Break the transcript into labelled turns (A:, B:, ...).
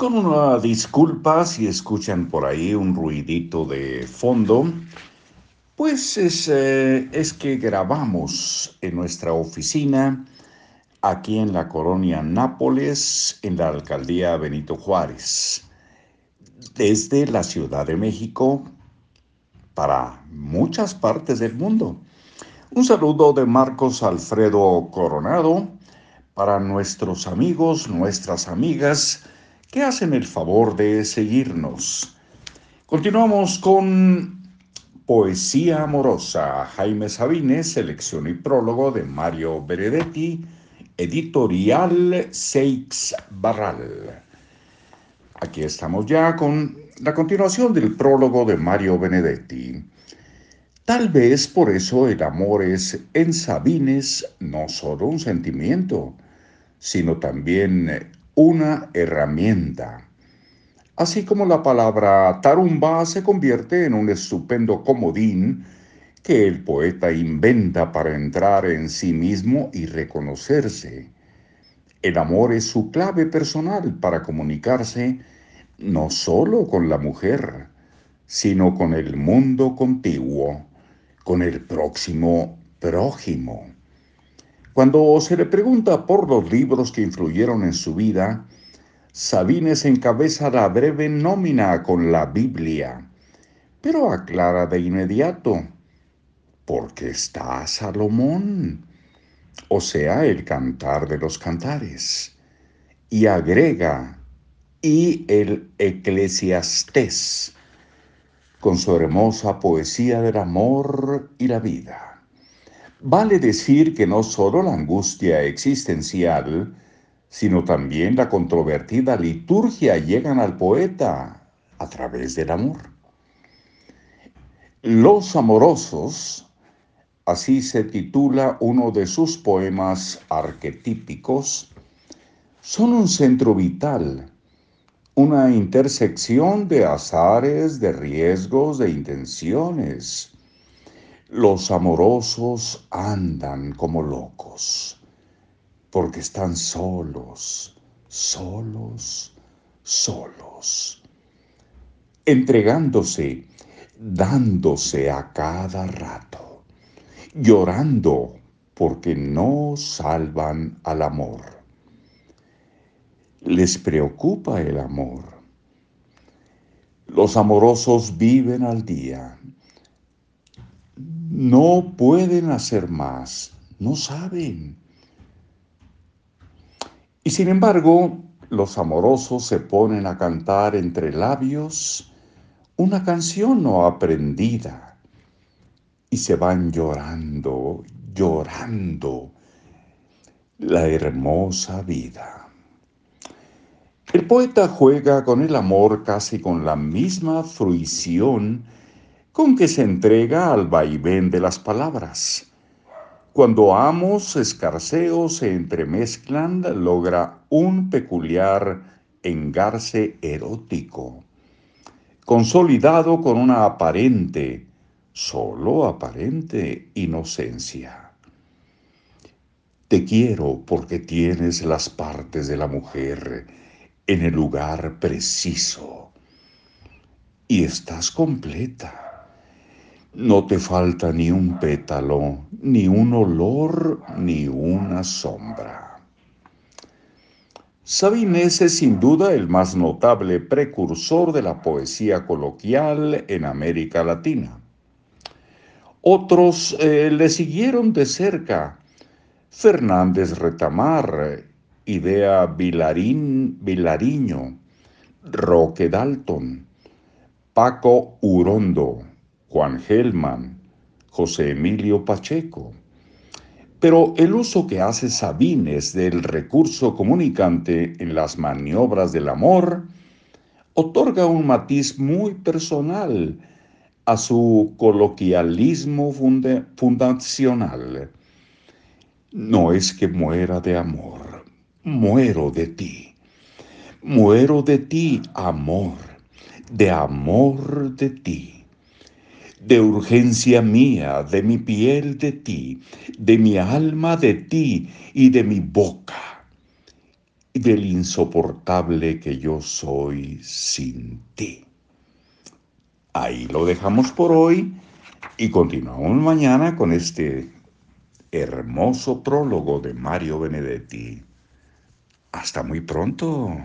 A: Con una disculpa si escuchan por ahí un ruidito de fondo, pues es, eh, es que grabamos en nuestra oficina aquí en la colonia Nápoles, en la alcaldía Benito Juárez, desde la Ciudad de México para muchas partes del mundo. Un saludo de Marcos Alfredo Coronado para nuestros amigos, nuestras amigas que hacen el favor de seguirnos. Continuamos con Poesía Amorosa, Jaime Sabines, selección y prólogo de Mario Benedetti, editorial Seix Barral. Aquí estamos ya con la continuación del prólogo de Mario Benedetti. Tal vez por eso el amor es en Sabines no solo un sentimiento, sino también una herramienta. Así como la palabra tarumba se convierte en un estupendo comodín que el poeta inventa para entrar en sí mismo y reconocerse. El amor es su clave personal para comunicarse no solo con la mujer, sino con el mundo contiguo, con el próximo prójimo. Cuando se le pregunta por los libros que influyeron en su vida, Sabines encabeza la breve nómina con la Biblia, pero aclara de inmediato, porque está Salomón, o sea, el cantar de los cantares, y agrega, y el eclesiastés, con su hermosa poesía del amor y la vida. Vale decir que no solo la angustia existencial, sino también la controvertida liturgia llegan al poeta a través del amor. Los amorosos, así se titula uno de sus poemas arquetípicos, son un centro vital una intersección de azares, de riesgos, de intenciones. Los amorosos andan como locos, porque están solos, solos, solos, entregándose, dándose a cada rato, llorando porque no salvan al amor les preocupa el amor. Los amorosos viven al día. No pueden hacer más, no saben. Y sin embargo, los amorosos se ponen a cantar entre labios una canción no aprendida y se van llorando, llorando la hermosa vida. El poeta juega con el amor casi con la misma fruición con que se entrega al vaivén de las palabras. Cuando amos escarceos se entremezclan, logra un peculiar engarce erótico, consolidado con una aparente, solo aparente inocencia. Te quiero porque tienes las partes de la mujer, en el lugar preciso y estás completa. No te falta ni un pétalo, ni un olor, ni una sombra. Sabines es sin duda el más notable precursor de la poesía coloquial en América Latina. Otros eh, le siguieron de cerca. Fernández Retamar, Idea Vilarín, Vilariño, Roque Dalton, Paco Urondo, Juan Gelman, José Emilio Pacheco. Pero el uso que hace Sabines del recurso comunicante en las maniobras del amor otorga un matiz muy personal a su coloquialismo fundacional. No es que muera de amor muero de ti. Muero de ti, amor, de amor de ti, de urgencia mía, de mi piel de ti, de mi alma de ti y de mi boca. del insoportable que yo soy sin ti. Ahí lo dejamos por hoy y continuamos mañana con este hermoso prólogo de Mario Benedetti. Hasta muy pronto.